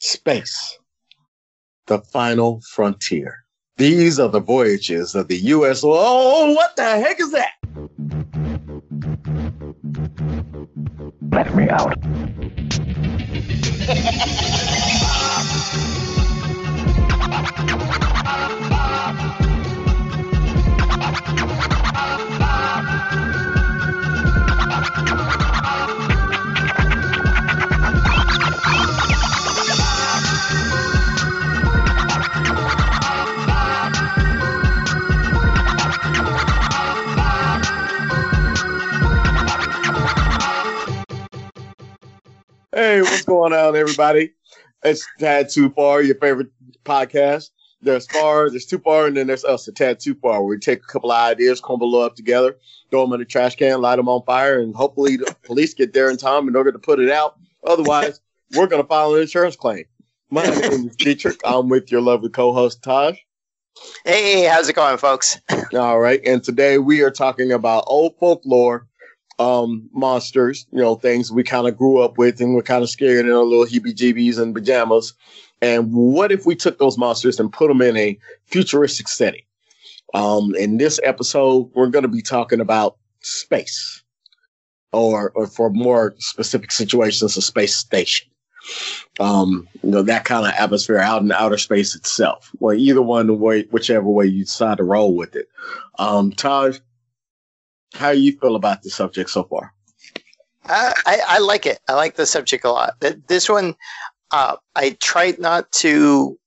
Space, the final frontier. These are the voyages of the U.S. Oh, what the heck is that? Let me out. Hey, what's going on, everybody? It's Tad Too Far, your favorite podcast. There's Far, there's Too Far, and then there's us, the Tad Too Far, where we take a couple of ideas, crumble up together, throw them in the trash can, light them on fire, and hopefully the police get there in time in order to put it out. Otherwise, we're going to file an insurance claim. My name is Dietrich. I'm with your lovely co-host, Taj. Hey, how's it going, folks? All right. And today we are talking about old folklore um, monsters, you know, things we kind of grew up with and we're kind of scared in our little heebie jeebies and pajamas. And what if we took those monsters and put them in a futuristic setting? Um, in this episode, we're going to be talking about space or, or for more specific situations, a space station. Um, you know, that kind of atmosphere out in outer space itself. Well, either one way, whichever way you decide to roll with it. Um, Taj, how you feel about the subject so far? I, I like it. I like the subject a lot. This one, uh, I tried not to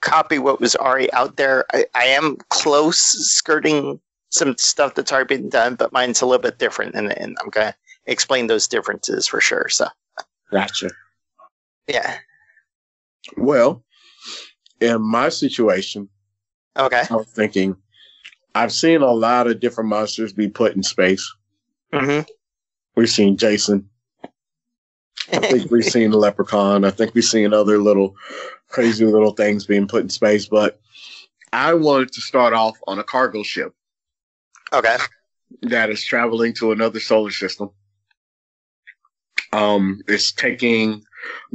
copy what was already out there. I, I am close skirting some stuff that's already been done, but mine's a little bit different, and, and I'm going to explain those differences for sure. So, gotcha. Yeah. Well, in my situation, okay, I was thinking I've seen a lot of different monsters be put in space. Mm-hmm. We've seen Jason. I think we've seen the leprechaun. I think we've seen other little crazy little things being put in space, but I wanted to start off on a cargo ship. Okay. That is traveling to another solar system. Um, it's taking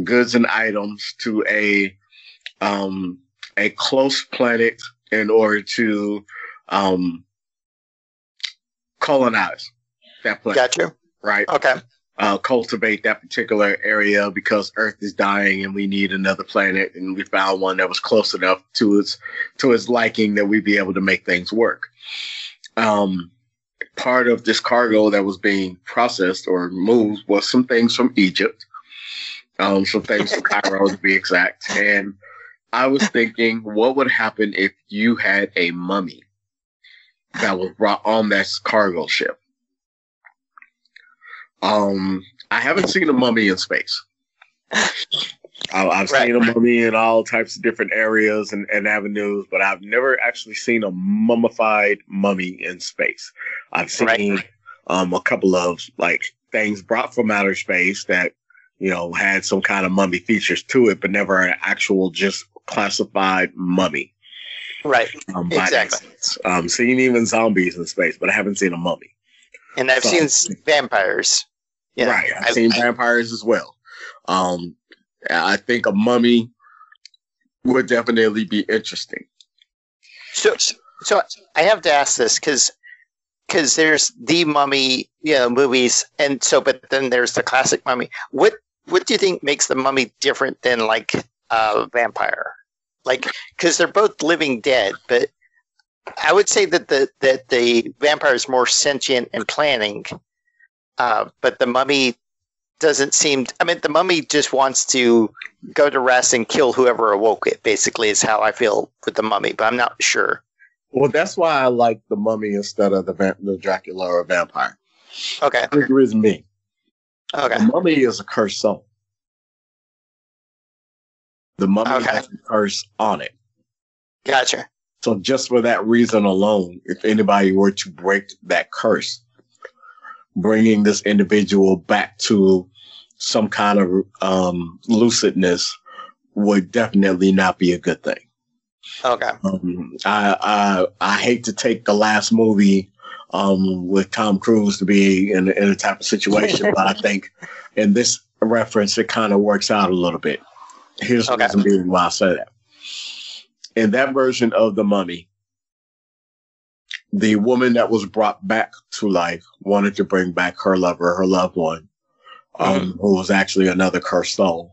goods and items to a um a close planet in order to um, colonize that planet. Gotcha. Right. Okay. Uh, cultivate that particular area because Earth is dying and we need another planet, and we found one that was close enough to its to its liking that we'd be able to make things work. Um, part of this cargo that was being processed or moved was some things from Egypt, um, some things from Cairo to be exact, and I was thinking, what would happen if you had a mummy? That was brought on that cargo ship. Um, I haven't seen a mummy in space. I, have right. seen a mummy in all types of different areas and, and avenues, but I've never actually seen a mummified mummy in space. I've seen right. um, a couple of like things brought from outer space that you know had some kind of mummy features to it, but never an actual just classified mummy. Right. Um, exactly. Um, seen even zombies in space, but I haven't seen a mummy. And I've so, seen vampires. Yeah, right. I've, I've seen I, vampires as well. Um, I think a mummy would definitely be interesting. So, so I have to ask this because because there's the mummy, you know, movies, and so but then there's the classic mummy. What what do you think makes the mummy different than like a vampire? Like because they're both living dead, but I would say that the that the vampire is more sentient and planning, uh, but the mummy doesn't seem. I mean, the mummy just wants to go to rest and kill whoever awoke it. Basically, is how I feel with the mummy, but I'm not sure. Well, that's why I like the mummy instead of the the Dracula or vampire. Okay, the is me. Okay, the mummy is a cursed soul. The mummy okay. has a curse on it. Gotcha. So just for that reason alone, if anybody were to break that curse, bringing this individual back to some kind of um, lucidness would definitely not be a good thing. Okay. Um, I, I I hate to take the last movie um, with Tom Cruise to be in, in a type of situation, but I think in this reference it kind of works out a little bit. Here's the Okay. reason being why I say that. In that version of the mummy, the woman that was brought back to life wanted to bring back her lover, her loved one, um, who was actually another cursed soul.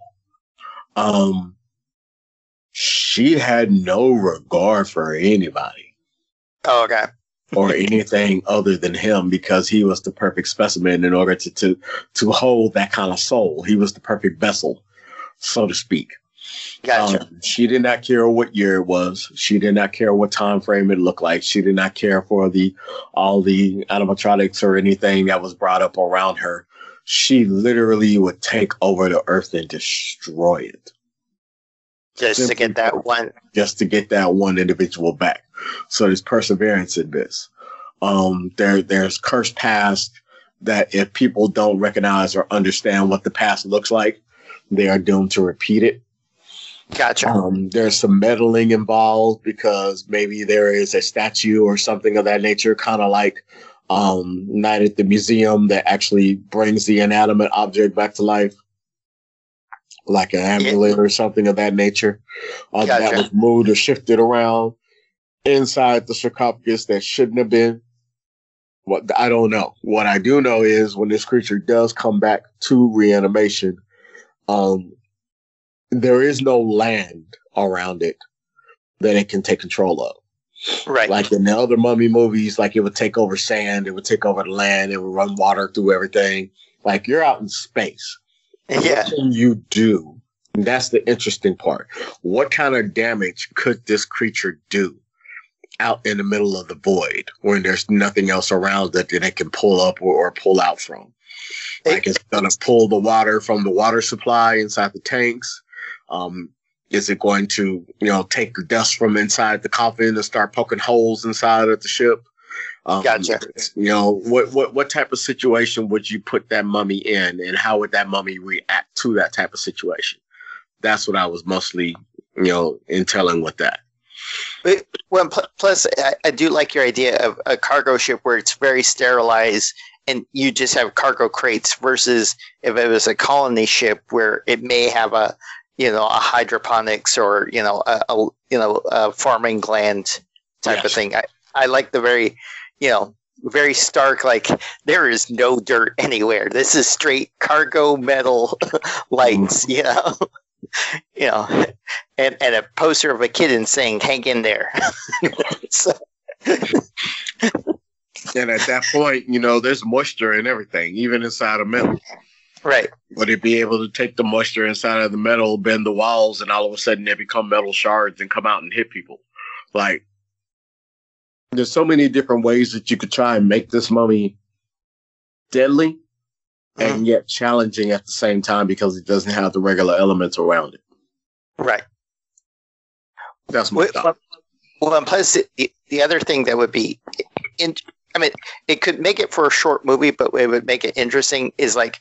Um, she had no regard for anybody Oh, okay. or anything other than him because he was the perfect specimen in order to, to, to hold that kind of soul. He was the perfect vessel, so to speak. Gotcha. Um, she did not care what year it was. She did not care what time frame it looked like. She did not care for the all the animatronics or anything that was brought up around her. She literally would take over the earth and destroy it Just to get that one. just to get that one individual back. So there's perseverance in this. Um, there, there's cursed past that if people don't recognize or understand what the past looks like, they are doomed to repeat it. Gotcha. Um, there's some meddling involved because maybe there is a statue or something of that nature, kind of like um, Night at the Museum that actually brings the inanimate object back to life, like an amulet or something of that nature, uh, that was moved or shifted around inside the sarcophagus that shouldn't have been. What I don't know. What I do know is when this creature does come back to reanimation, um, there is no land around it that it can take control of. Right. Like in the other mummy movies, like it would take over sand, it would take over the land, it would run water through everything. Like you're out in space. yeah. What can you do? And that's the interesting part. What kind of damage could this creature do out in the middle of the void when there's nothing else around that it can pull up or, or pull out from? Like it's gonna pull the water from the water supply inside the tanks. Um, is it going to, you know, take the dust from inside the coffin and start poking holes inside of the ship? Um, Gotcha. You know, what, what, what type of situation would you put that mummy in and how would that mummy react to that type of situation? That's what I was mostly, you know, in telling with that. But- Well, plus, I, I do like your idea of a cargo ship where it's very sterilized and you just have cargo crates versus if it was a colony ship where it may have a, you know, a hydroponics or, you know, a, a you know, a farming land type of thing. I, I like the very, you know, very stark, like there is no dirt anywhere. This is straight cargo metal lights, mm-hmm. you know. you know, and, and a poster of a kitten saying "Hang in there." so, And at that point, you know, there's moisture and everything, even inside of metal. right, Would it be able to take the moisture inside of the metal, bend the walls, and all of a sudden they become metal shards and come out and hit people? Like, there's so many different ways that you could try and make this mummy deadly and mm-hmm. yet challenging at the same time because it doesn't have the regular elements around it. right. That's my Well, thought. well, and plus the, the other thing that would be, in, I mean, it could make it for a short movie, but it would make it interesting is like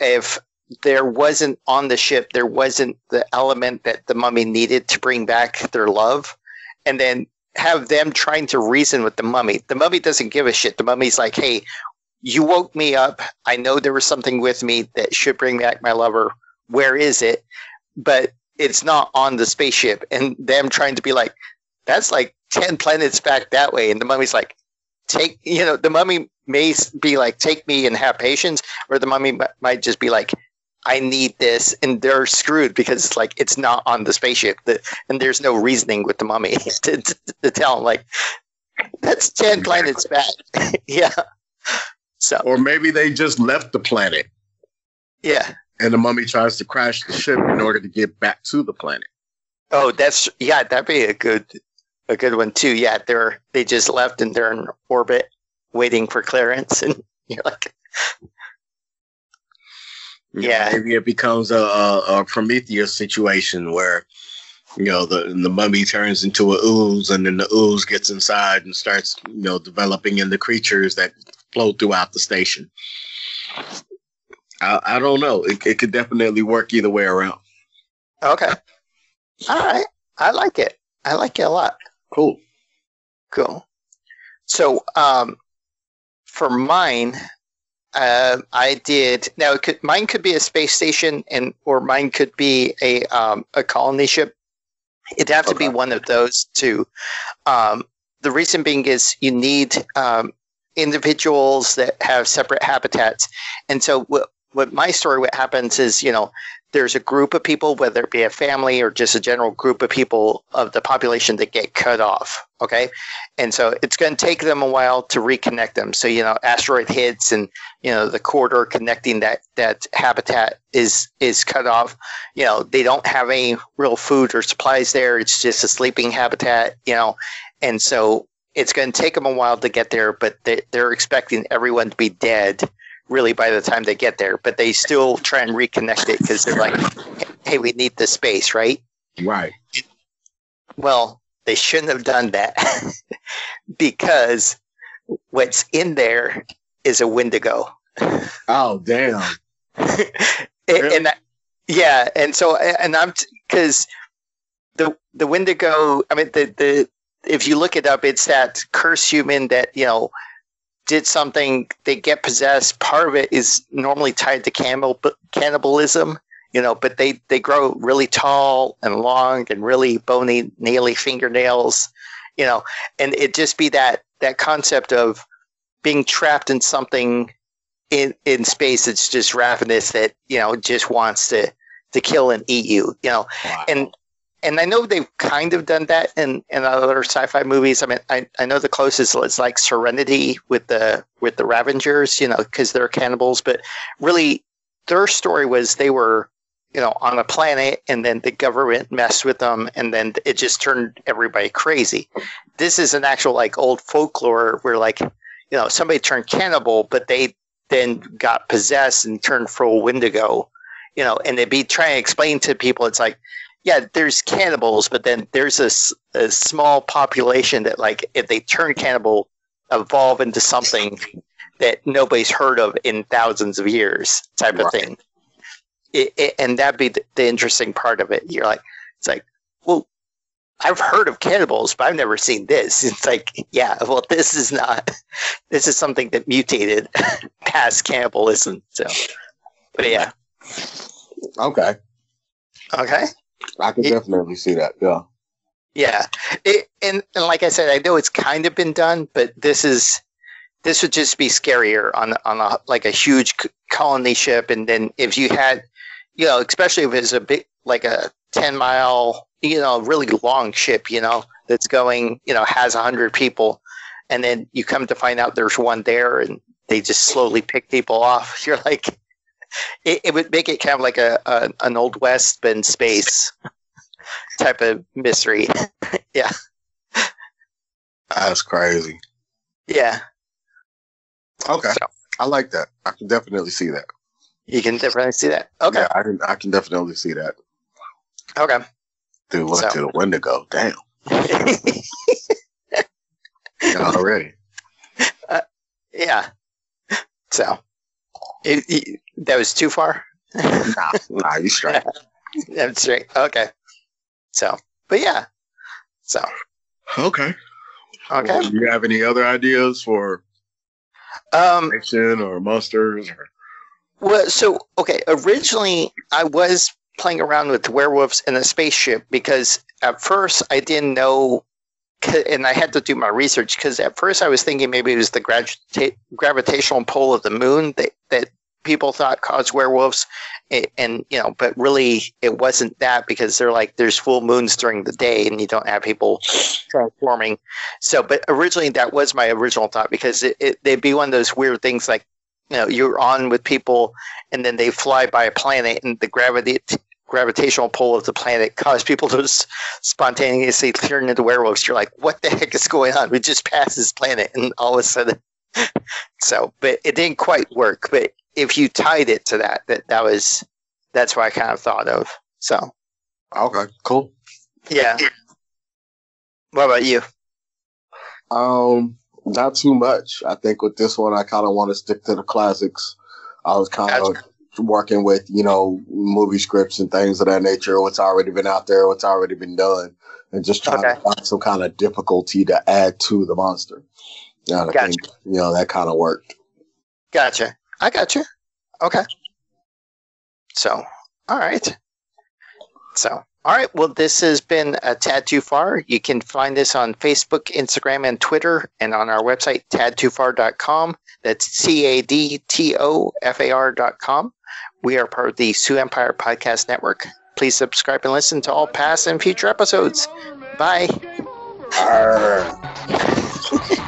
if there wasn't on the ship, there wasn't the element that the mummy needed to bring back their love, and then have them trying to reason with the mummy. The mummy doesn't give a shit. The mummy's like, hey, you woke me up. I know there was something with me that should bring back my lover. Where is it? But it's not on the spaceship. And them trying to be like, that's like 10 planets back that way. And the mummy's like, take, you know, the mummy may be like, take me and have patience, or the mummy mi- might just be like, I need this. And they're screwed because it's like, it's not on the spaceship. The, and there's no reasoning with the mummy to, to, to tell him, like, that's 10 planets back. yeah. So, Or maybe they just left the planet yeah. And the mummy tries to crash the ship in order to get back to the planet. Oh, that's yeah, that'd be a good a good one too. Yeah, they're they just left and they're in orbit waiting for clearance and you're like Yeah. maybe it becomes a, a, a Prometheus situation where, you know, the the mummy turns into a ooze, and then the ooze gets inside and starts, you know, developing into the creatures that float throughout the station. I, I don't know. It, it could definitely work either way around. Okay. All right. I like it. I like it a lot. Cool. Cool. So um for mine, uh, I did. Now, it could, mine could be a space station, and or mine could be a um, a colony ship. It'd have to be one of those two. Um, the reason being is you need um, individuals that have separate habitats, and so what what my story what happens is you know there's a group of people, whether it be a family or just a general group of people of the population that get cut off. Okay. And so it's going to take them a while to reconnect them. So, you know, asteroid hits and, you know, the corridor connecting that, that habitat is, is cut off. You know, they don't have any real food or supplies there. It's just a sleeping habitat, you know, and so it's going to take them a while to get there, but they, they're expecting everyone to be dead really by the time they get there, but they still try and reconnect it because they're like, hey, we need the space, right? Right. Well, they shouldn't have done that because what's in there is a Wendigo. Oh damn. and, Really? and I- yeah, and so and I'm because the the Wendigo. I mean, the the if you look it up, it's that cursed human that you know did something. They get possessed. Part of it is normally tied to cannibal cannibalism. You know, but they they grow really tall and long and really bony, naily fingernails. You know, and it just be that that concept of being trapped in something in in space that's just ravenous that you know just wants to to kill and eat you you know Wow. and and I know they've kind of done that in, in other sci-fi movies. I mean, I, I know the closest is like Serenity with the with the Ravengers, you know, because they're cannibals. But really, their story was they were, you know, on a planet, and then the government messed with them, and then it just turned everybody crazy. This is an actual like old folklore where like, you know, somebody turned cannibal, but they then got possessed and turned full Wendigo, you know, and they'd be trying to explain to people, it's like yeah, there's cannibals, but then there's a small population that, like, if they turn cannibal, evolve into something that nobody's heard of in thousands of years, type of thing. It, it, and that'd be the, the interesting part of it. You're like, it's like, well, I've heard of cannibals, but I've never seen this. It's like, yeah, well, this is not. This is something that mutated past cannibalism. So, but yeah, Okay. okay. I can It- definitely see that. Yeah. Yeah, it, and and like I said, I know it's kind of been done, but this is this would just be scarier on on a like a huge colony ship, and then if you had, you know, especially if it's a big like a ten mile, you know, really long ship, you know, that's going, you know, has a hundred people, and then you come to find out there's one there, and they just slowly pick people off. You're like, it, it would make it kind of like a, a an old west but in space type of mystery. Yeah. That's crazy. Yeah, Okay. So- I like that. I can definitely see that. you can definitely see that. Okay, Yeah, I can I can definitely see that. okay. Dude, look So- to the Wendigo. Damn. Already. Uh, yeah. So, it, it- that was too far. Nah, nah, you straight. That's right. Okay. So, but yeah. So, Okay. okay. Well, do you have any other ideas for Um. fiction or monsters? Or... Well, so okay. Originally, I was playing around with werewolves in a spaceship because at first I didn't know, and I had to do my research because at first I was thinking maybe it was the gravita- gravitational pull of the moon that that people thought caused werewolves, A- and you know, but really it wasn't that because they're like there's full moons during the day and you don't have people transforming. So, but originally that was my original thought because it, it they'd be one of those weird things like you know you're on with people and then they fly by a planet and the gravity gravitational pull of the planet cause people to spontaneously turn into werewolves you're like what the heck is going on we just passed this planet and all of a sudden so but it didn't quite work but if you tied it to that that that was that's what i kind of thought of so Okay, cool. yeah what about you Um, not too much. I think with this one, I kind of want to stick to the classics. I was kind of working with, you know, movie scripts and things of that nature, what's already been out there, what's already been done, and just trying Okay. to find some kind of difficulty to add to the monster. And I Gotcha. think, you know, that kind of worked. gotcha I got you. Okay. So, all right. So, all right. Well, this has been a tad too far. You can find this on Facebook, Instagram, and Twitter, and on our website, tadtoofar.com. That's C A D T O F A R.com. We are part of the Sioux Empire Podcast Network. Please subscribe and listen to all past and future episodes. Bye.